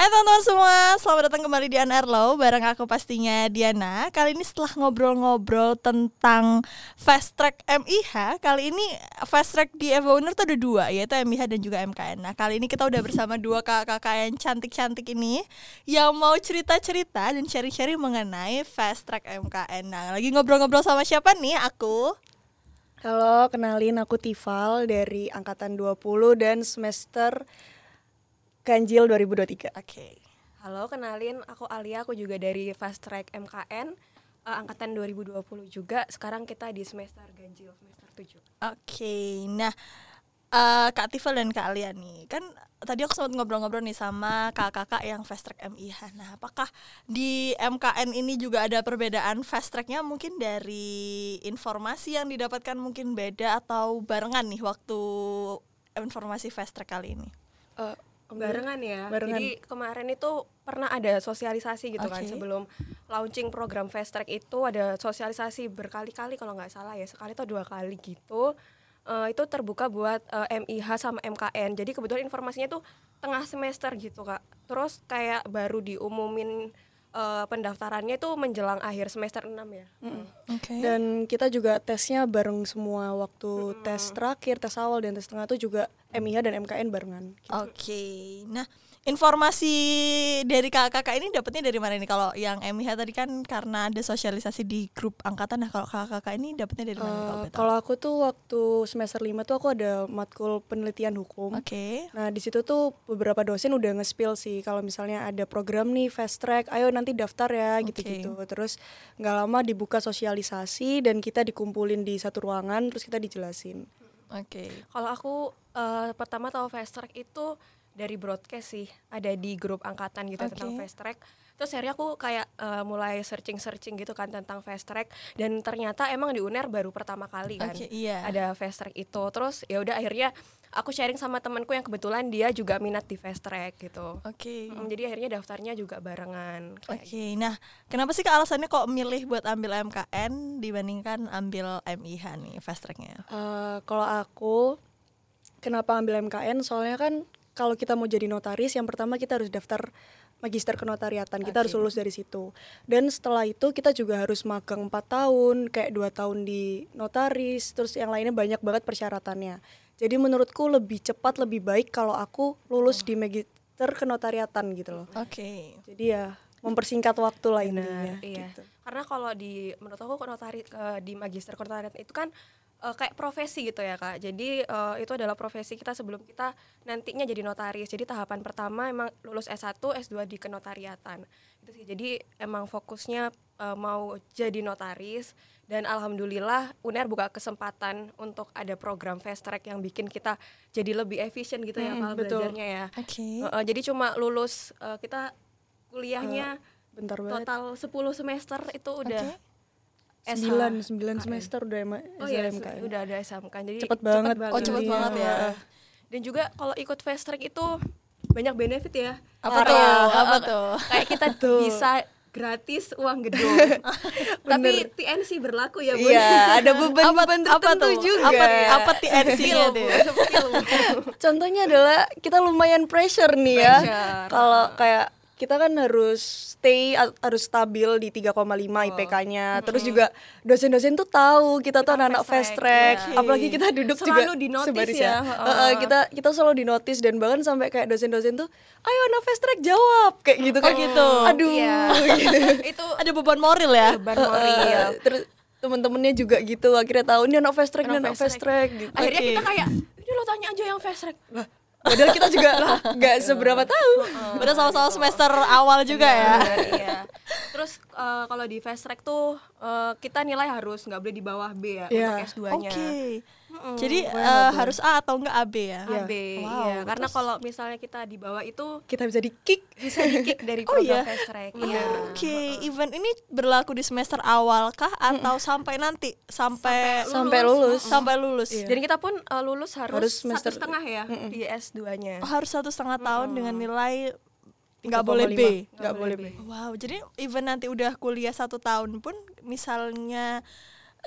Hai teman-teman semua, selamat datang kembali di Airlow bareng aku pastinya Diana. Kali ini setelah ngobrol-ngobrol tentang Fast Track MIH, kali ini Fast Track di Evoner tuh ada dua, yaitu MIH dan juga MKN. Nah, kali ini kita udah bersama dua kakak-kakak yang cantik-cantik ini yang mau cerita-cerita dan sharing-sharing mengenai Fast Track MKN. Nah, lagi ngobrol-ngobrol sama siapa nih? Aku. Halo, kenalin aku Tifal dari angkatan 20 dan semester Ganjil 2023. Oke. Halo, kenalin aku Alia, aku juga dari Fast Track MKN uh, angkatan 2020 juga. Sekarang kita di semester ganjil semester 7. Oke, nah uh, Kak Tifal dan Kak Alia nih, kan tadi aku sempat ngobrol-ngobrol nih sama kakak-kakak yang fast track MIH. Nah, apakah di MKN ini juga ada perbedaan fast tracknya mungkin dari informasi yang didapatkan mungkin beda atau barengan nih waktu informasi fast track kali ini? Uh, barengan ya. Barengan. Jadi kemarin itu pernah ada sosialisasi gitu kan Oke. sebelum launching program Fast Track itu ada sosialisasi berkali-kali kalau nggak salah ya sekali atau dua kali gitu. Eh, itu terbuka buat eh, MIH sama MKN. Jadi kebetulan informasinya tuh tengah semester gitu kak. Terus kayak baru diumumin eh, pendaftarannya itu menjelang akhir semester 6 ya. Oke. Dan kita juga tesnya bareng semua waktu tes terakhir, tes awal dan tes tengah itu juga MIH dan MKN barengan. gitu. Oke. Nah, informasi dari kakak-kakak ini dapatnya dari mana nih? Kalau yang MIH tadi kan karena ada sosialisasi di grup angkatan. Nah, kalau kakak-kakak ini dapatnya dari mana? nih kalau Uh, boleh tahu? kalau aku tuh waktu semester 5 tuh aku ada matkul penelitian hukum. Oke. Nah, di situ tuh beberapa dosen udah nge-spill sih kalau misalnya ada program nih fast track, ayo nanti daftar ya gitu-gitu. Terus nggak lama dibuka sosialisasi dan kita dikumpulin di satu ruangan terus kita dijelasin. Oke. Kalau aku eh, pertama tahu fast track itu dari broadcast sih, ada di grup angkatan gitu Oke. tentang fast track. Terus akhirnya aku kayak eh, mulai searching-searching gitu kan tentang fast track dan ternyata emang di UNER baru pertama kali kan Oke, iya. ada fast track itu. Terus ya udah akhirnya aku sharing sama temanku yang kebetulan dia juga minat di fast track gitu. Oke. Mm, jadi akhirnya daftarnya juga barengan. Oke, nah kenapa sih kak alasannya kok milih buat ambil MKN dibandingkan ambil MIH nih fast tracknya? Eh, kalau aku kenapa ambil MKN? Soalnya kan kalau kita mau jadi notaris, yang pertama kita harus daftar magister kenotariatan. Kita harus lulus dari situ. Dan setelah itu kita juga harus magang 4 tahun, kayak dua tahun di notaris, terus yang lainnya banyak banget persyaratannya. Jadi menurutku lebih cepat, lebih baik kalau aku lulus di magister kenotariatan gitu loh. Oke. Jadi ya mempersingkat waktu lah intinya. iya. gitu. Karena kalau di menurut aku notari eh, di magister konotariat itu kan eh, kayak profesi gitu ya kak. Jadi eh, itu adalah profesi kita sebelum kita nantinya jadi notaris. Jadi tahapan pertama emang lulus S1, S2 di kenotariatan. Itu sih. Jadi emang fokusnya eh, mau jadi notaris dan alhamdulillah UNER buka kesempatan untuk ada program fast track yang bikin kita jadi lebih efisien gitu ya Mm, Pal, betul. belajarnya ya. Oke. Heeh, jadi cuma lulus eh, kita kuliahnya Bentar banget. total 10 semester itu udah Oke. SH. 9, 9 semester udah emang Oh iya, SNMKN. udah ada SMK. Jadi Cepet banget. Oh cepet Iya. banget ya. Dan juga kalau ikut fast track itu banyak benefit ya. Apa Kayak, tuh? Apa tuh? Kayak kita bisa gratis uang gedung. Tapi TNC berlaku ya, Bun. Iya, ada beban-beban apa tertentu tuh? juga. Apa apa TNC-nya tuh? Contohnya adalah kita lumayan pressure nih ya. Kalau kayak kita kan harus stay harus stabil di 3,5 IPK-nya. Terus juga dosen-dosen tuh tahu kita tuh anak-anak fast track. track, Apalagi iya. kita duduk Selalu juga di-notice sebaris ya, ya. heeh. Heeh, kita kita selalu di notice dan bahkan sampai kayak dosen-dosen tuh, ayo anak fast track jawab kayak gitu kan. gitu. Aduh. Gitu. itu Ada beban moral ya? beban moral. Heeh, terus temen-temennya juga gitu akhirnya tahu ini anak fast track, ini anak fast track gitu. Akhirnya kita kayak ini lo tanya aja yang fast track. Padahal kita juga nggak seberapa tahu. Udah sama-sama semester awal juga ya. Benar, iya. Terus eh, kalau di fast track tuh eh, kita nilai harus nggak boleh di bawah B ya Iya. untuk S2-nya. Oke. Jadi eh, harus A atau enggak AB ya? Iya. AB, Wow, iya. Karena kalau misalnya kita di bawah itu Kita bisa di kick. bisa di kick dari Oh, program iya? fast track. Oh, Iya. Oke, event ini berlaku di semester awal kah atau sampai nanti sampai Sampai lulus. sampai lulus? Iya. Dan kita pun eh, lulus harus, Harus satu semester- setengah ya di S2-nya. Oh, harus satu setengah tahun dengan nilai nggak boleh B. 3,5. Nggak boleh B. Wow, jadi even nanti udah kuliah satu tahun pun misalnya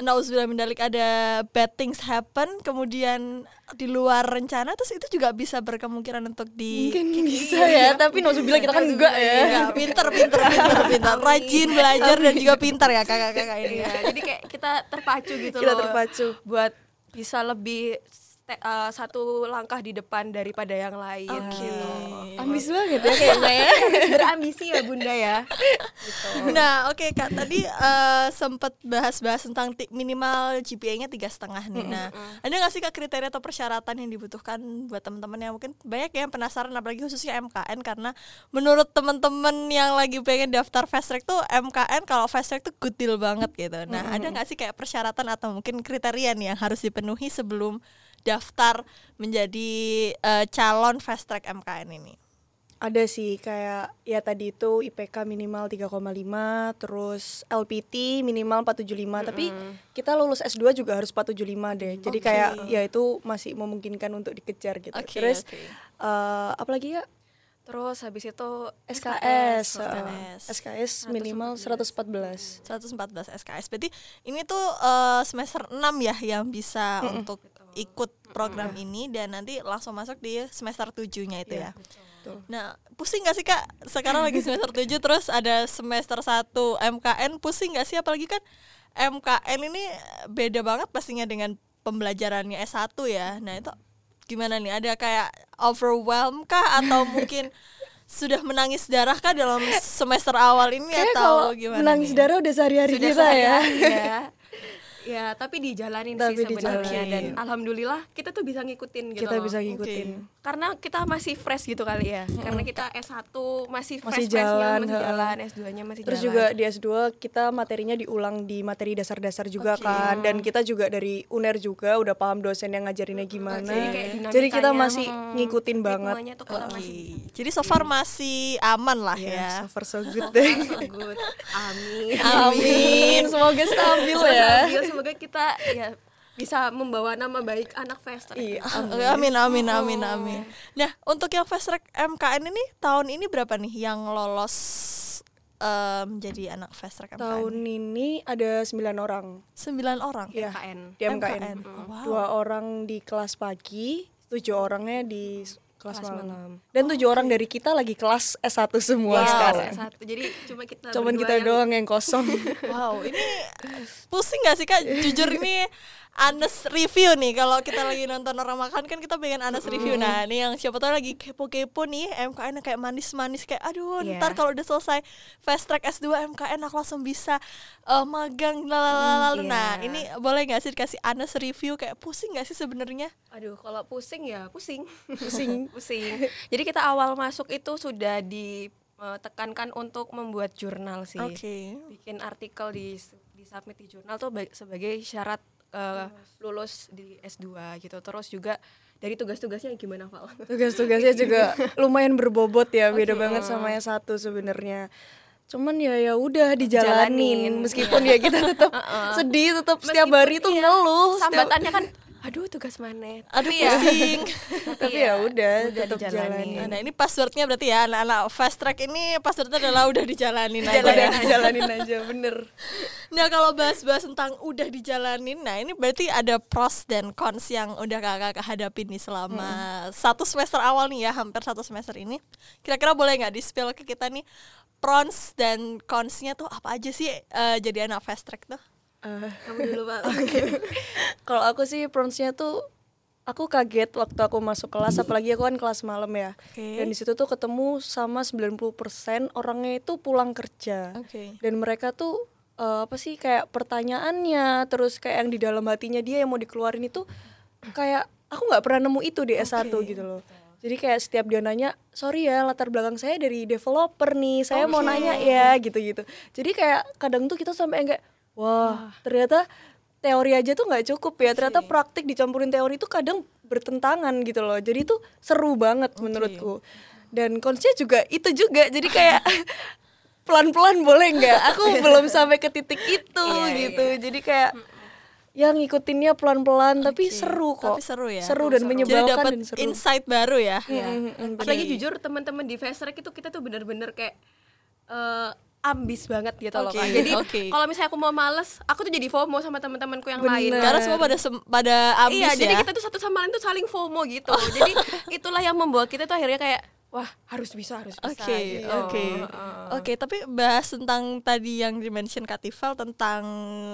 nauzubillah mendalik ada bad things happen kemudian di luar rencana terus itu juga bisa berkemungkinan untuk di Mungkin bisa ya, tapi nauzubillah kita kan enggak ya. Ya, pinter, pinter, pinter, pinter, rajin belajar dan juga pinter ya kakak-kakak ini. Iya, jadi kayak kita terpacu gitu Kita loh. terpacu. buat bisa lebih eh, satu langkah di depan daripada yang lain. Oke. gitu. Ambis banget ya kayaknya ya. Berambisi ya Bunda ya. Nah, oke kak, tadi eh, sempat bahas-bahas tentang minimal GPA-nya tiga setengah nih. Nah, ada nggak sih kak kriteria atau persyaratan yang dibutuhkan buat teman-teman yang mungkin banyak yang penasaran, apalagi khususnya MKN karena menurut teman-teman yang lagi pengen daftar fast track tuh MKN kalau fast track tuh good deal banget gitu. Nah, ada nggak sih kayak persyaratan atau mungkin kriteria nih yang harus dipenuhi sebelum daftar menjadi eh, calon fast track MKN ini? Ada sih kayak ya tadi itu IPK minimal 3,5 terus LPT minimal 475 tapi kita lulus S2 juga harus 475 deh. Jadi Oke. kayak ya itu masih memungkinkan untuk dikejar gitu. Oke, terus oke. eh, apa lagi ya? Terus habis itu SKS. SKS. eh, SKS minimal 114. 114 SKS. Berarti ini tuh eh, semester 6 ya yang bisa untuk ikut program ini dan nanti langsung masuk di semester 7-nya itu ya. betul. Nah, pusing gak sih Kak? Sekarang lagi semester 7 terus ada semester 1 MKN, pusing gak sih apalagi kan MKN ini beda banget pastinya dengan pembelajarannya S1 ya. Nah, itu gimana nih? Ada kayak overwhelm kah atau mungkin sudah menangis darah kah dalam semester awal ini Kayak atau kalau gimana? menangis nih? darah udah sehari-hari kita ya. sehari-hari ya. Ya, tapi dijalanin Tapi sih sebenarnya dijalanin. dan alhamdulillah kita tuh bisa ngikutin gitu Kita loh. bisa ngikutin. Karena kita masih fresh gitu kali ya. Karena kita S1 masih Masih fresh jalan, masih jalan, S2-nya masih Terus jalan. juga di S2 kita materinya diulang di materi dasar-dasar juga Oke. kan dan kita juga dari UNER juga udah paham dosen yang ngajarinnya gimana. Jadi kayak Jadi kita masih hmm, ngikutin banget. tuh Oke. masih Jadi so far masih aman lah Ya, ya. so far so good deh. so good. Amin. Amin, semoga stabil ya. Semoga kita ya bisa membawa nama baik anak fast track. Iya. Amin amin amin amin. Nah, untuk yang fast track MKN ini tahun ini berapa nih yang lolos em, jadi anak fast track MKN? Tahun ini ada 9 orang. 9 orang. Ya, MKN. di MKN. MKN. Wow. Dua orang di kelas pagi, tujuh orangnya di kelas, Kelas malam. malam. Dan tujuh orang dari kita lagi kelas S1 semua Wow. sekarang. Satu. Jadi cuma kita Cuman kita yang- doang yang kosong. Wow, ini pusing gak sih kak? Jujur ini Anes review nih kalau kita lagi nonton orang makan kan kita pengen Anes review nah ini yang siapa tahu lagi kepo-kepo nih MKN yang kayak manis-manis kayak aduh Iya. ntar kalau udah selesai fast track S2 MKN aku langsung bisa eh, magang lalalala Hmm, nah iya. ini boleh nggak sih dikasih Anes review kayak pusing nggak sih sebenarnya Aduh, kalau pusing ya pusing. Pusing. pusing. Jadi kita awal masuk itu sudah ditekankan untuk membuat jurnal sih. oke Bikin artikel di di submit di jurnal tuh ba- sebagai syarat eh, lulus di S2 gitu. Terus juga dari tugas-tugasnya gimana, Pak? Tugas-tugasnya juga lumayan berbobot ya, beda banget sama yang satu sebenarnya. Cuman ya ya udah dijalanin, Jalanin, meskipun ya kita tetap sedih, tetap setiap hari tuh iya, ngeluh. setiap- Sambatannya kan aduh tugas mana? aduh Tapi ya, pusing Tapi iya, ya udah, udah tetap jalanin. nah ini passwordnya berarti ya anak-anak fast track ini passwordnya adalah udah dijalanin aja Jalanin, ya. jalanin aja, bener. Nah kalau bahas-bahas tentang udah dijalanin, nah ini berarti ada pros dan cons yang udah kakak hadapin nih selama satu semester awal nih ya, hampir satu semester ini. Kira-kira boleh nggak di spill ke kita nih pros dan consnya tuh apa aja sih eh, jadi anak fast track tuh? Eh, Kamu dulu, Pak. Kalau aku sih pronsnya tuh aku kaget waktu aku masuk kelas apalagi aku kan kelas malam ya. Oke. Dan di situ tuh ketemu sama 90% orangnya itu pulang kerja. Oke. Dan mereka tuh eh, apa sih kayak pertanyaannya terus kayak yang di dalam hatinya dia yang mau dikeluarin itu kayak aku nggak pernah nemu itu di S1 Oke. gitu loh. Jadi kayak setiap dia nanya, sorry ya latar belakang saya dari developer nih, saya mau Oke. nanya ya gitu-gitu. Jadi kayak kadang tuh kita sampai yang wah ternyata teori aja tuh nggak cukup ya, ternyata praktik dicampurin teori itu kadang bertentangan gitu loh. Jadi tuh seru banget menurutku. Dan konsepnya juga itu juga, jadi kayak pelan-pelan boleh nggak? Aku belum sampai ke titik itu Iya, gitu. Jadi kayak yang ngikutinnya pelan-pelan tapi seru kok. Tapi seru ya. Seru dan Jadi menyebalkan dapat dan seru. insight baru ya. Mm, mm, mm, Apalagi jujur teman-teman di track itu kita tuh bener-bener kayak eh, ambis banget gitu loh Oke, Kak. Jadi oke. kalau misalnya aku mau males, aku tuh jadi FOMO sama teman-temanku yang lain. Bener. Karena semua pada sem- pada ambis iya, ya. jadi kita tuh satu sama lain tuh saling FOMO gitu. jadi itulah yang membuat kita tuh akhirnya kayak wah, harus bisa, harus bisa Oke, gitu. oke. Oke, tapi bahas tentang tadi yang dimention Kak Tifal tentang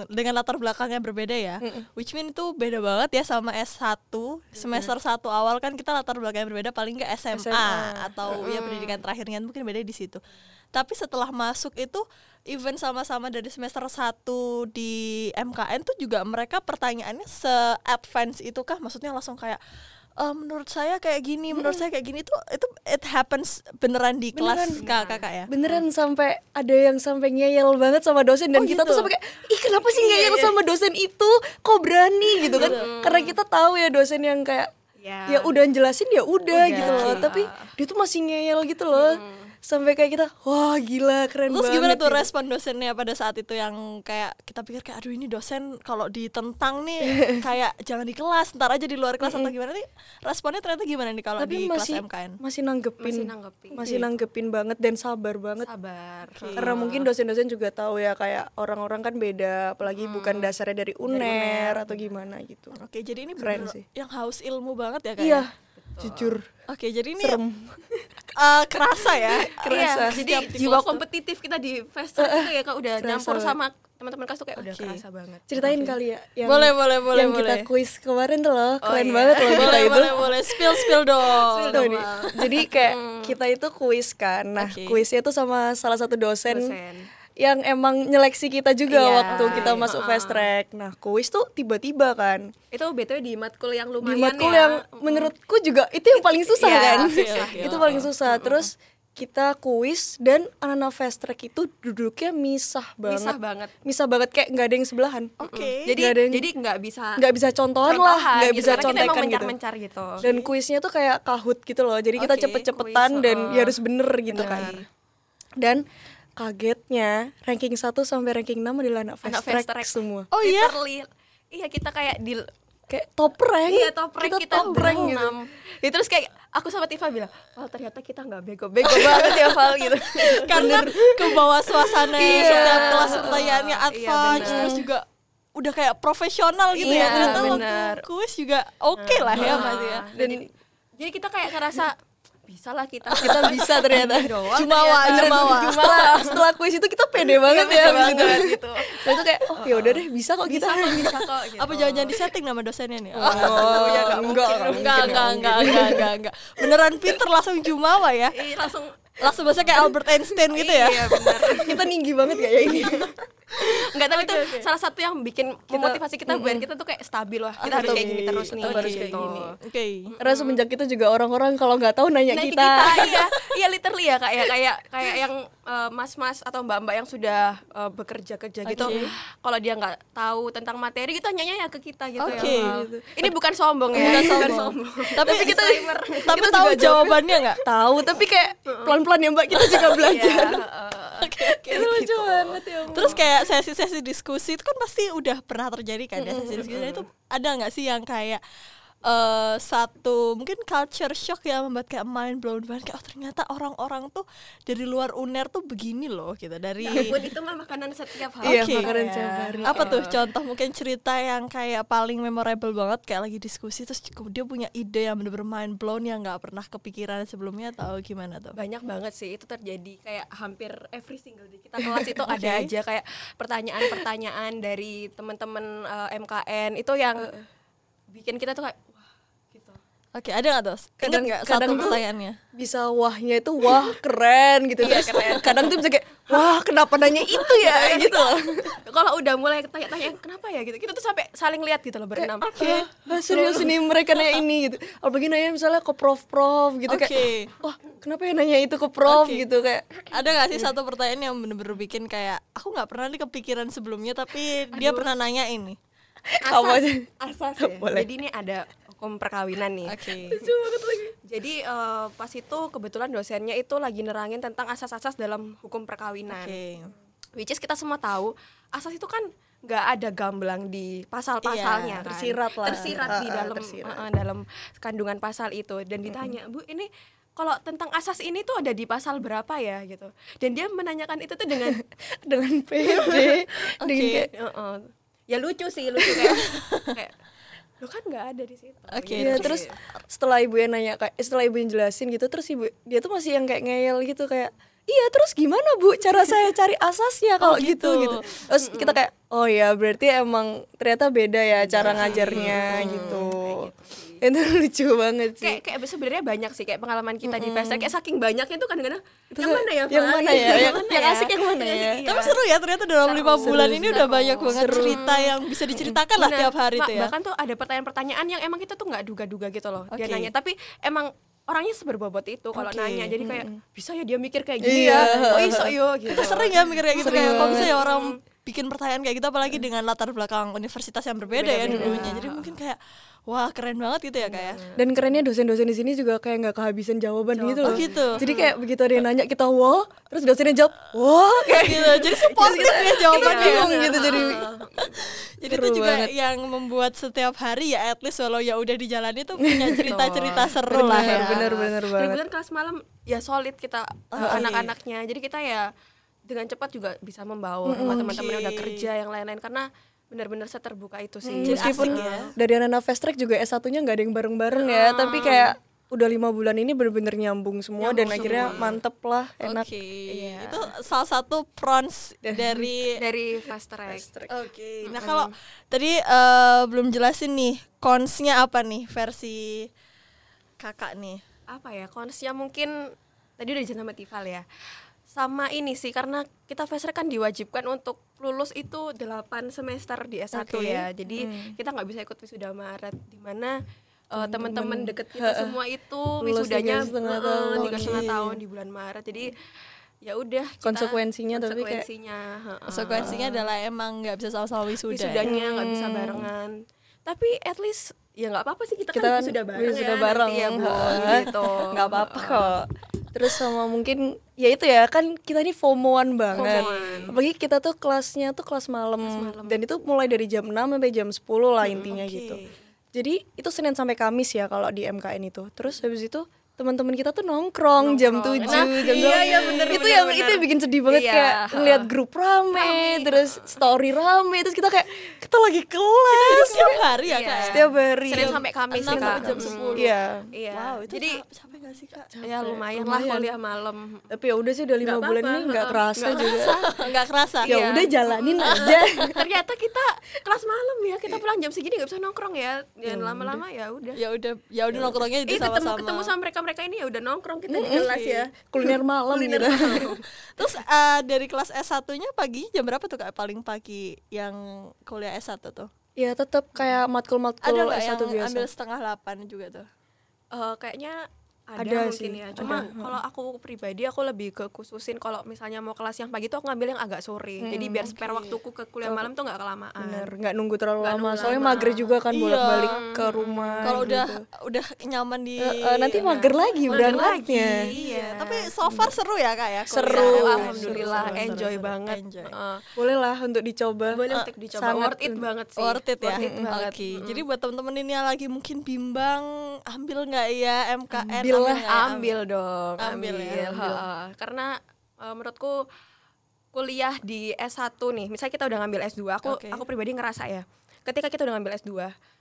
dengan latar belakangnya berbeda ya. Which mean itu beda banget ya sama S1. Semester 1 awal kan kita latar belakangnya berbeda paling nggak SMA, SMA. atau ya pendidikan terakhirnya mungkin beda di situ. Tapi setelah masuk itu even sama-sama dari semester 1 di MKN tuh juga mereka pertanyaannya se-advance itu kah? Maksudnya langsung kayak "Eh, menurut saya kayak gini, menurut saya kayak gini itu itu it happens beneran di kelas Beneran. kakak ya. beneran sampai ada yang sampai ngeyel banget sama dosen dan Oh, kita gitu? tuh sampai kayak ih kenapa sih ngeyel sama dosen itu kok berani gitu kan karena kita tahu ya dosen yang kayak Ya. ya udah jelasin ya udah Udah. gitu loh tapi dia tuh masih ngeyel gitu loh sampai kayak kita wah gila keren Terus banget gimana tuh gitu. respon dosennya pada saat itu yang kayak kita pikir kayak aduh ini dosen kalau ditentang nih kayak jangan di kelas, ntar aja di luar kelas atau gimana nih? Responnya ternyata gimana nih kalau di masih kelas MKN? masih nanggepin Masih nanggepin. masih nanggepin banget dan sabar banget Sabar. karena mungkin dosen-dosen juga tahu ya kayak orang-orang kan beda apalagi bukan dasarnya dari UNER atau gimana gitu Oke, jadi ini Keren sih. yang haus ilmu banget ya kayak. iya jujur Oke, jadi ini serem eh, kerasa ya. Kerasa. Iya, jadi jiwa kompetitif kita di fast track itu ya kak udah Kerasa nyampur sama teman-teman kelas tuh kayak udah Oke. kerasa banget. ceritain kali ya yang Boleh, boleh, boleh, yang kita boleh. kuis kemarin tuh loh keren iya. banget loh kita boleh, itu boleh, boleh. Spill, spill dong. Tuh nih. jadi kayak kita itu kuis kan nah Oke. kuisnya tuh sama salah satu dosen, Dosen. Yang emang nyeleksi kita juga Iya. waktu kita masuk fast track nah kuis tuh tiba-tiba kan Itu btw di matkul yang di lumayan matkul ya. yang menurutku juga itu yang paling susah Iya, kan oke, oke, itu oke. paling susah terus kita kuis dan anak-anak fast track itu duduknya misah banget Misah banget. misah banget kayak nggak ada yang sebelahan Oke. Jadi Nggak ada yang- jadi nggak bisa nggak bisa contohan lah nggak gitu, bisa kita contekan gitu mencar-mencar gitu. dan kuisnya tuh kayak kahut gitu loh jadi kita Oke, cepet-cepetan dan oh. ya harus bener gitu kan Bener. dan kagetnya ranking 1 sampai ranking 6 adalah anak fast, Anak track, fast track. semua Oh iya? Iya kita kayak di kayak top rank Iya top rank kita, top rank gitu. Ya, terus kayak aku sama Tifa bilang, Val ternyata kita nggak bego-bego banget ya Val gitu. Karena ke bawah suasana Iya. setiap kelas pertanyaannya Iya, advance bener. terus juga udah kayak profesional gitu Iya, ya. Ternyata bener. waktu kuis juga oke lah ya Mas ya. Dan jadi kita kayak ngerasa bisa lah kita. kita bisa ternyata Jumawa, ternyata. jumawa. setelah setelah kuis itu kita pede banget Iya, ya itu. banget gitu. Nah, itu kayak oh ya udah deh bisa kok Bisa kita kok, bisa kok gitu. Apa jangan-jangan disetting nama dosennya nih? Oh, oh ya, enggak enggak enggak, enggak, enggak, enggak, enggak, enggak. Beneran pinter langsung jumawa ya. Iya, langsung Langsung bahasa kayak Albert Einstein gitu ya. Iya benar. kita tinggi banget kayak ini Enggak tapi itu salah satu yang bikin memotivasi kita biar kita tuh kayak stabil lah. Kita harus kayak gini terus nih. Harus kayak gitu. gini. Oke. karena semenjak itu juga orang-orang kalau nggak tahu nanya Nah, kita, iya, iya literally ya kak ya kayak kayak yang eh, mas-mas atau mbak-mbak yang sudah eh, bekerja kerja gitu, Oke. kalau dia nggak tahu tentang materi gitu nanya ya ke kita gitu Oke. ya. Val. Ini bukan sombong ya, Bukan sombong. Tapi kita tapi Kita tahu jawabannya enggak? tahu tapi kayak pelan-pelan ya mbak kita juga belajar Iya, eh, Oke, oke. itu lucu banget ya. Terus kayak sesi-sesi diskusi itu kan pasti udah pernah terjadi kan ya sesi diskusi itu ada nggak sih yang kayak eh satu mungkin culture shock yang membuat kayak mind blown banget kayak oh ternyata orang-orang tuh dari luar uner tuh begini loh gitu dari Food itu mah makanan setiap Iya, hari. Oke. makanan setiap hari. apa tuh contoh mungkin cerita yang kayak paling memorable banget kayak lagi diskusi terus dia punya ide yang bener-bener mind blown yang nggak pernah kepikiran sebelumnya atau gimana tuh banyak banget sih itu terjadi kayak hampir every single day kita kelas itu ada Oke. aja kayak pertanyaan-pertanyaan dari teman-teman eh, MKN itu yang bikin kita tuh kayak oke ada nggak tuh Kadang- nggak kadang satu tuh- pertanyaannya bisa wahnya itu wah keren gitu Iya, Terus keren. kadang tuh bisa kayak wah kenapa nanya itu ya gitu loh kalau udah mulai tanya-tanya kenapa ya gitu kita tuh sampai saling lihat gitu loh berenam Oke, ah, serius ini mereka nanya ini gitu. Apalagi nanya misalnya ke prof-prof gitu Oke. kayak, wah kenapa ya nanya itu ke prof Oke. gitu kayak. ada gak sih satu pertanyaan yang bener-bener bikin kayak aku nggak pernah nih kepikiran sebelumnya tapi dia pernah nanya ini aja? asas ya Boleh. jadi ini ada hukum perkawinan nih. Oke. Jadi eh, pas itu kebetulan dosennya itu lagi nerangin tentang asas-asas dalam hukum perkawinan. Oke. Which is kita semua tahu asas itu kan nggak ada gamblang di pasal-pasalnya Iya, kan. tersirat lah. tersirat di dalam tersirat. ah, ah, dalam kandungan pasal itu. Dan ditanya bu ini kalau tentang asas ini tuh ada di pasal berapa ya? Gitu. Dan dia menanyakan itu tuh dengan dengan pede dengan kayak Heeh. ya lucu sih lucu kayak kayak lo kan nggak ada di situ Oke, Gitu Iya, sih. terus setelah ibu yang nanya kayak setelah ibu yang jelasin gitu terus ibu dia tuh masih yang kayak ngeyel gitu kayak iya terus gimana bu cara saya cari asasnya kalau Oh, gitu. gitu. gitu terus kita kayak oh ya berarti emang ternyata beda ya cara ngajarnya gitu itu lucu banget sih kayak kayak sebenarnya banyak sih kayak pengalaman kita di fest kayak saking banyaknya tuh kadang-kadang yang mana ya yang mana ya? Yang- mana yang asik yang mana ya? Iya. Tapi seru ya ternyata dalam lima bulan ini udah banyak banget cerita yang bisa diceritakan lah tiap hari tuh ya. Bahkan tuh ada pertanyaan-pertanyaan yang emang kita tuh nggak duga-duga gitu loh dia nanya. Tapi emang orangnya seberbobot itu kalau Oke. nanya. Jadi kayak bisa ya dia mikir kayak gini Iya. ya. Oh iso yo gitu. Itu sering ya mikir kayak gitu Sering kayak kok bisa ya orang bikin pertanyaan kayak gitu apalagi dengan latar belakang universitas yang berbeda ya Beda-beda. dulunya. Jadi mungkin kayak wah keren banget gitu ya kayak. dan kerennya dosen-dosen di sini juga kayak nggak kehabisan jawaban gitu Oh, loh gitu. jadi kayak begitu ada yang nanya kita wah terus dosennya jawab wah kayak gitu. Jadi supportif ya kita jawabannya. bingung gitu jadi Jadi itu juga banget. yang membuat setiap hari ya at least walau ya udah dijalani tuh punya cerita-cerita seru lah ya. bener bener banget Bener-bener kelas malam ya solid kita uh, Oke. anak-anaknya. Jadi kita ya dengan cepat juga bisa membawa sama teman-teman yang udah kerja yang lain-lain. Karena benar-benar seterbuka itu sih. Jadi meskipun asik ya. dari anak fast track juga S1-nya nggak ada yang bareng-bareng ya, tapi kayak udah lima bulan ini bener-bener nyambung semua dan akhirnya mantep lah, enak. Oke, itu salah satu prons dari dari fast track. Oke, nah kalau tadi eh, belum jelasin nih consnya apa nih versi kakak nih? apa ya konsnya mungkin tadi udah dijelasin sama Tifal ya sama ini sih karena kita track kan diwajibkan untuk lulus itu 8 semester di S1 Oke. ya jadi kita nggak bisa ikut wisuda Maret di mana eh, teman-teman deket kita semua itu wisudanya tiga setengah tahun. tiga setengah Oke. tahun di bulan Maret jadi ya udah Konsekuensinya tapi kayak- konsekuensinya heeh. Konsekuensinya adalah emang nggak bisa sama-sama wisuda. ya? wisudanya nggak bisa barengan tapi at least ya nggak apa-apa sih kita, Kita kan kan wisuda bareng wisuda ya bareng. ya bu gitu nggak apa-apa kok. Terus sama mungkin ya itu ya kan kita ini FOMOan banget. FOMOan. Apalagi kita tuh kelasnya tuh kelas malam. Dan itu mulai dari jam 6 sampai jam 10 lah intinya Oke. gitu. Jadi itu Senin sampai Kamis ya kalau di MKN itu. Terus habis itu teman-teman kita tuh nongkrong, jam 7, Nah, jam iya, 12. iya, bener, itu bener, yang bener. itu yang bikin sedih banget Iya, kayak ngeliat grup rame, terus story rame, terus kita kayak kita lagi kelas. Setiap hari ya Iya. kak? ya? Setiap hari. Senin sampai Kamis sih kak sampai jam Mm. 10. Iya. Iya. Wow, itu jadi gak sih kak? ya lumayan, lah kuliah malam. Tapi ya udah sih udah lima bulan ini nggak kerasa nggak juga. Nggak kerasa. Ya Iya. udah jalanin aja. Ternyata kita kelas malam ya, kita pulang jam segini nggak bisa nongkrong ya. Dan lama-lama ya udah. Ya udah, ya udah nongkrongnya Eh itu ketemu sama-sama. ketemu sama mereka-mereka ini ya udah nongkrong kita di kelas ya. Kuliner malam gitu. Terus eh, dari kelas S1-nya pagi jam berapa tuh kak? Paling pagi yang kuliah S1 tuh? Ya tetap kayak matkul-matkul Ada nggak yang S1 biasa. ambil setengah delapan juga tuh? Eh, kayaknya ada, Ada mungkin sih, ya. ada. Cuma kalau aku pribadi aku lebih ke khususin kalau misalnya mau kelas yang pagi tuh aku ngambil yang agak sore. Jadi biar spare waktuku ke kuliah malam tuh nggak kelamaan. Bener, nggak nunggu terlalu Nggak lama. nunggu Soalnya lama. mager juga kan Iya. bolak-balik ke rumah. Kalau udah gitu. udah nyaman di Eh, eh, nanti mager lagi Mager berangkatnya. lagi. Iya, tapi so far seru ya kak ya? Seru. kuliah. Seru, Seru, alhamdulillah seru, seru, enjoy seru. banget. Enjoy. Heeh. Boleh lah untuk dicoba. boleh untuk dicoba sangat worth it banget sih Worth it ya. Worth it banget. Oke. Jadi buat temen-temen ini yang lagi mungkin bimbang, ambil nggak ya MKN? Ambil lah. nggak ya? ambil dong Ambil ambil, ya, ambil. Heeh. karena eh, menurutku kuliah di S1 nih misalnya kita udah ngambil S2 aku Oke. aku pribadi ngerasa ya ketika kita udah ngambil S2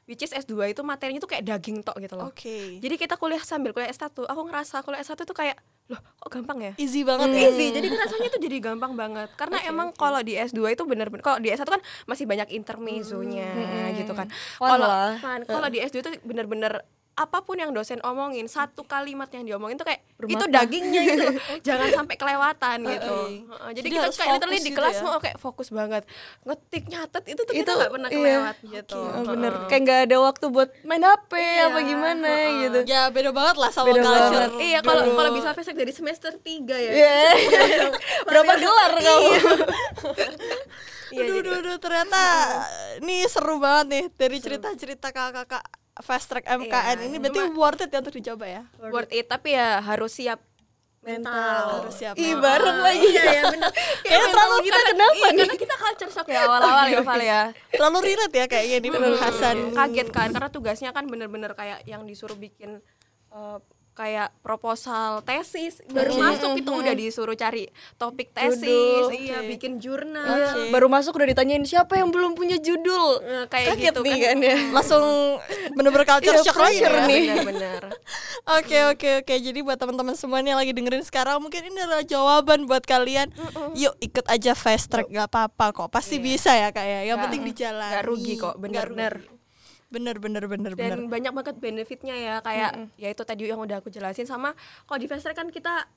which is S2 itu materinya tuh kayak daging tok gitu loh Oke. jadi kita kuliah sambil kuliah S1 aku ngerasa kuliah S1 tuh kayak loh kok gampang ya Easy banget ya. easy jadi rasanya tuh jadi gampang banget karena emang kalau di S2 itu bener-bener kalau di S1 kan masih banyak intermezzonya gitu kan Fun kalau lah. fun. kalau di S2 itu bener-bener apa pun yang dosen omongin satu kalimat yang diomongin tuh kayak itu dagingnya gitu jangan sampai kelewatan gitu. Heeh, jadi, Jadi kita harus kayak literally fokus di gitu kelas ya? mau kayak fokus banget. Ngetik nyatet itu tuh kita Itu, nggak pernah iya. kelewat gitu. Oh, bener. Kayak nggak ada waktu buat main HP apa gimana gitu. Ya beda banget lah sama Beda culture. banget. iya kalau kalau bisa fashion dari semester 3 ya. Iya. Berapa gelar kamu? Iya, Aduh, aduh, aduh, ternyata nih seru banget nih dari cerita-cerita kakak-kakak fast track MKN Iya, ini berarti cuma- worth it ya untuk dicoba ya. worth it tapi ya harus siap mental, Harus siap Ih mental. bareng lagi. iya ya benar Kayak terlalu kita kenapa iya, nih? karena kita culture shock ya awal-awal ya Val ya Terlalu relate ya kayaknya di pembahasan. kaget kan karena tugasnya kan bener-bener kayak yang disuruh bikin eh, kayak proposal tesis baru Oke. masuk itu udah disuruh cari topik tesis Judul. iya Oke. bikin jurnal Oke. Baru masuk udah ditanyain siapa yang belum punya judul. Nah, kayak Kaget gitu nih kan kan ya. langsung bener-bener culture Iya, shock pressure ya. nih. Oke oke oke jadi buat teman-teman semua nih yang lagi dengerin sekarang mungkin ini adalah jawaban buat kalian. Yuk ikut aja fast track gak apa-apa kok pasti bisa ya kak ya. Yang Nggak- penting dijalani. nggak rugi kok, bener-bener. Bener bener bener bener. dan banyak banget benefitnya ya kayak ya itu tadi yang udah aku jelasin sama kalau di track kan kita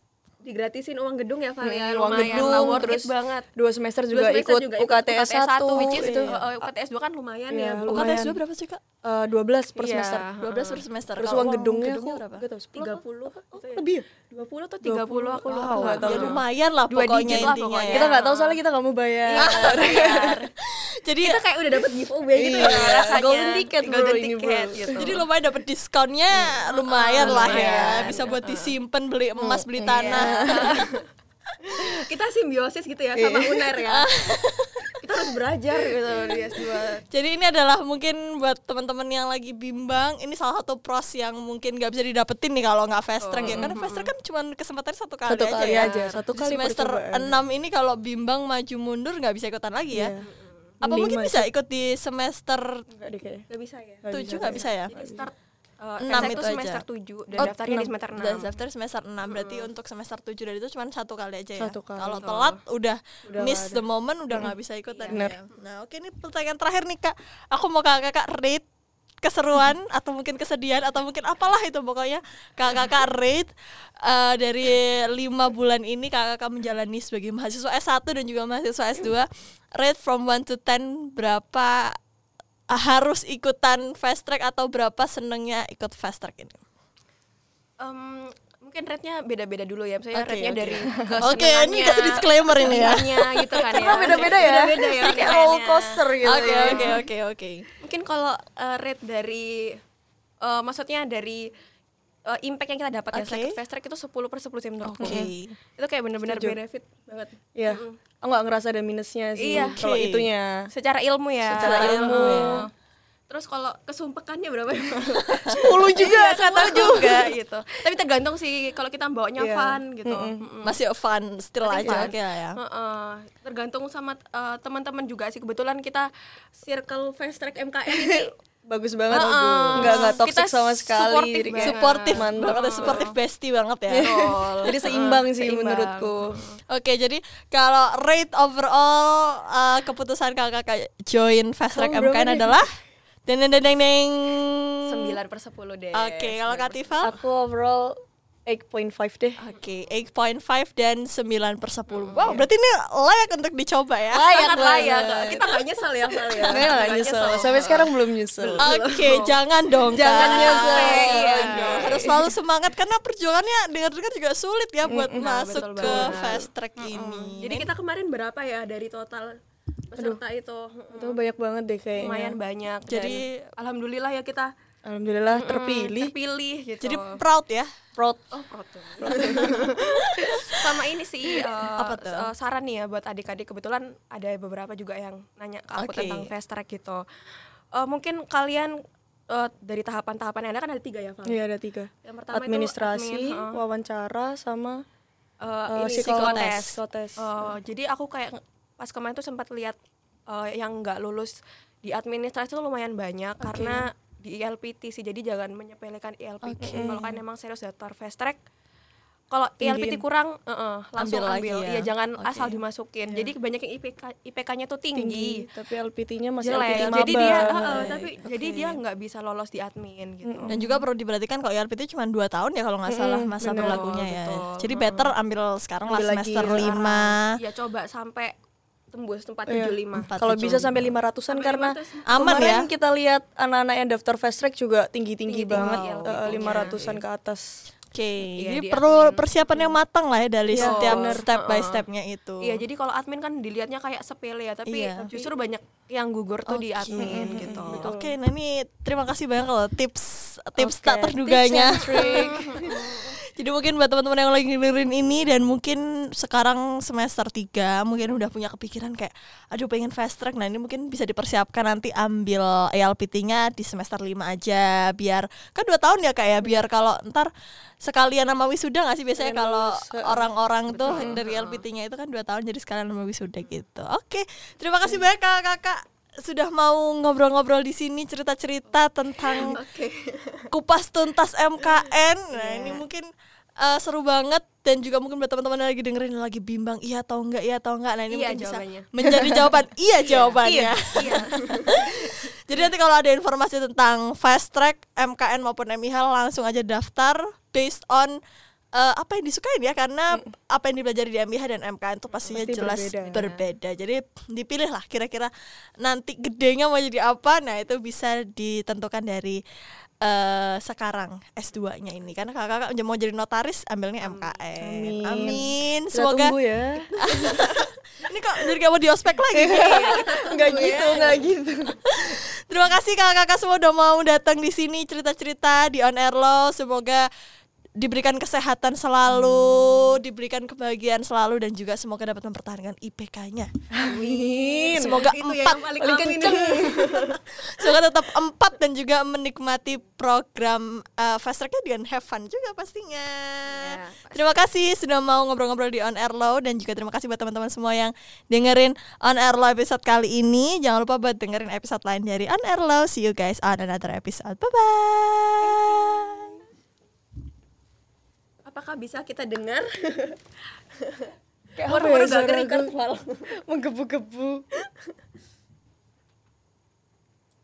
digratisin uang gedung ya Val ya Hmm, uang gedung, lah, worth terus it banget Dua semester Dua juga semester ikut juga UKTS 1 which is itu. uh, UKTS 2 kan lumayan Iya, ya lumayan. UKTS 2 berapa sih kak? Eh, 12 per Iya. semester. 12 per semester. Terus uang gedungnya, gedungnya berapa? nggak tahu, 10 tiga puluh Lebih ya? dua puluh atau tiga puluh aku lupa Wow, tahu ya lumayan lah Dua pokoknya digit lah intinya pokoknya. ya. Kita nggak tahu soalnya kita nggak mau bayar. Bayar. Jadi kita kayak udah dapet giveaway gitu Iya. ya rasanya Golden ticket, bro, golden ticket gitu jadi lumayan dapat diskonnya lumayan lah ya. Bisa buat disimpan beli emas, beli Iya. tanah. kita simbiosis gitu ya sama uner ya kita harus belajar gitu di S2 Jadi ini adalah mungkin buat teman-teman yang lagi bimbang, ini salah satu pros yang mungkin nggak bisa didapetin nih kalau nggak fast track ya. Karena fast track kan cuma kesempatan satu kali Satu aja kali ya. aja, satu kali semester percobaan. 6 ini kalau bimbang maju mundur nggak bisa ikutan lagi ya. Iya. Apa Mending mungkin bisa ikut di semester nggak bisa ya Nggak 7 bisa, nggak bisa ya? jadi start uh, Enam itu aja. semester 7 dan Oh, daftarnya di enam. semester 6 Dan daftar semester 6 berarti untuk semester 7 dari itu cuma satu kali aja ya. Satu kali. Kalau telat udah, Udah miss the moment udah nggak bisa ikutan Bener. ya. Nah, oke ini pertanyaan terakhir nih Kak. Aku mau kakak-kakak rate keseruan atau mungkin kesedihan atau mungkin apalah itu pokoknya kakak-kakak rate eh, dari lima bulan ini kakak-kakak menjalani sebagai mahasiswa S1 dan juga mahasiswa S2 rate from 1 to 10 berapa harus ikutan fast track atau berapa senengnya ikut fast track ini Em, mungkin rate-nya beda-beda dulu ya misalnya Oke, rate-nya oke. dari Oke, ini kasih disclaimer ini ya. gitu kan Karena ya beda-beda ya. beda-beda ya Kayak roller coaster gitu. Oke ya. oke oke oke. mungkin kalau eh, rate dari eh, maksudnya dari eh, impact yang kita dapat ya Oke. setelah ikut fast track itu 10 per 10 sih menurutku Oke. itu kayak bener-bener Setuju. benefit banget Iya. Aku nggak ngerasa ada minusnya sih. Iya. Kalau Oke. itunya. secara ilmu ya Secara ilmu. Terus kalau kesumpekannya berapa ya 10 juga, nggak tahu juga gitu tapi tergantung sih kalau kita bawanya Iya. fun gitu Mm-mm. Masih fun still Masih aja fun. oke lah ya. Heeh. tergantung sama eh, teman-teman juga sih kebetulan kita circle fast track MKN ini Bagus banget. Heeh. Nggak nggak toxic Kita sama sekali. supportive Jadi. Suportif Mantap. banget, ya, suportif bestie banget ya. Betul. Jadi seimbang sih Seimbang. menurutku. Oke, jadi kalau rate overall uh, keputusan kakak join fast track berapa MKN adalah deng deng deng deng. 9 per 10 deh Oke, kalau Kak Tifa? Aku overall 8.5 deh. Oke, 8.5 dan 9 per 10 Wow, berarti ini layak untuk dicoba ya Layak Sangat layak banget. kita nggak nyesel ya Val ya Kayaknya nggak nyesel. Sampai sekarang belum nyesel. Oke, jangan dong Jangan Kak. nyesel. Iya, dong. Harus selalu semangat karena perjuangannya dengar-dengar juga sulit ya buat masuk betul ke banget. fast track ini. jadi kita kemarin berapa ya dari total peserta itu Itu banyak banget deh kayaknya. lumayan banyak Jadi- Dan alhamdulillah ya kita Alhamdulillah terpilih. terpilih gitu Jadi proud ya. Proud. Oh, proud. Sama ini sih eh, Apa tuh? eh, saran nih ya buat adik-adik kebetulan ada beberapa juga yang nanya ke aku Oke. tentang fast track gitu. Eh, mungkin kalian eh, dari tahapan-tahapan yang ada kan ada tiga ya, Val? Iya ada tiga. Yang pertama itu Administrasi, admin, heeh. wawancara, sama Eh, eh, ini psikotes. psikotes. Psikotes. Eh, jadi aku kayak pas kemarin tuh sempat lihat eh, yang nggak lulus di administrasi itu lumayan banyak karena di ILPT sih jadi jangan menyepelekan ILPT kalau kan emang serius daftar fast track. Kalau ILPT kurang eh, eh, langsung Ambil ambil, lagi ya. Iya, jangan Oke. asal dimasukin. Jadi kebanyakan IPK IPK-nya tuh tinggi, tinggi. Tapi LPT-nya masih jelek. LPT jadi dia eh, tapi jadi dia nggak bisa lolos di admin gitu. Dan juga perlu diperhatikan kalau ILPT cuma 2 tahun ya kalau nggak salah masa berlakunya ya. Betul, Jadi better ambil sekarang lah Ambil lagi semester sekarang. 5. ya coba sampai tembus tempat Iya. 75 Empat Kalau tujuh bisa sampai 500-an karena Aman kemarin ya? kita lihat anak-anak yang daftar fast track juga tinggi-tinggi banget, ya, eh, LPT-nya. 500-an ke atas. Oke, Iya, jadi di perlu admin. persiapan yang matang lah ya dari Iya, setiap bener. step by stepnya itu. Iya, jadi kalau admin kan dilihatnya kayak sepele ya, tapi Iya. justru banyak yang gugur tuh di Oke. admin gitu. Oke, nah ini terima kasih banyak loh tips tips Oke, tak terduganya. tips. Jadi mungkin buat teman-teman yang lagi dengerin ini dan mungkin sekarang semester 3 mungkin udah punya kepikiran kayak aduh pengen fast track. Nah, ini mungkin bisa dipersiapkan nanti ambil ALPT-nya di semester 5 aja biar kan dua tahun ya Kak ya biar kalau ntar sekalian sama wisuda nggak sih biasanya kalau orang-orang tuh dari LPT-nya itu kan dua tahun jadi sekalian sama wisuda gitu. Oke, terima kasih banyak kakak-kakak sudah mau ngobrol-ngobrol di sini cerita-cerita tentang kupas tuntas MKN. Nah Iya. ini mungkin eh, seru banget dan juga mungkin buat teman-teman yang lagi dengerin lagi bimbang iya atau enggak iya atau enggak. Nah ini Iya mungkin bisa menjadi jawaban iya jawabannya. Iya. Jadi nanti kalau ada informasi tentang fast track MKN maupun MIH langsung aja daftar based on eh, apa yang disukain ya karena apa yang dipelajari di MIH dan MKN itu pastinya Pasti jelas berbeda. berbeda. Jadi dipilih lah kira-kira nanti gedenya mau jadi apa. Nah itu bisa ditentukan dari eh, sekarang S2-nya ini karena kakak mau jadi notaris ambilnya MKN. Amin. Amin. Semoga tunggu ya. ini kok jadi kayak mau di ospek lagi. Enggak gitu, enggak gitu. Terima kasih kakak-kakak semua udah mau datang di sini cerita-cerita di on air lo. Semoga diberikan kesehatan selalu, diberikan kebahagiaan selalu dan juga semoga dapat mempertahankan IPK-nya. Amin. Semoga Itu empat, ya yang paling kenceng. semoga tetap empat dan juga menikmati program uh, fast tracknya dengan have fun juga pastinya. Ya, pasti. Terima kasih sudah mau ngobrol-ngobrol di on air lo dan juga terima kasih buat teman-teman semua yang dengerin on air lo episode kali ini. Jangan lupa buat dengerin episode lain dari on air lo. See you guys on another episode. Bye bye. Apakah bisa kita dengar? Kayak ya baru gak kering. Menggebu-gebu.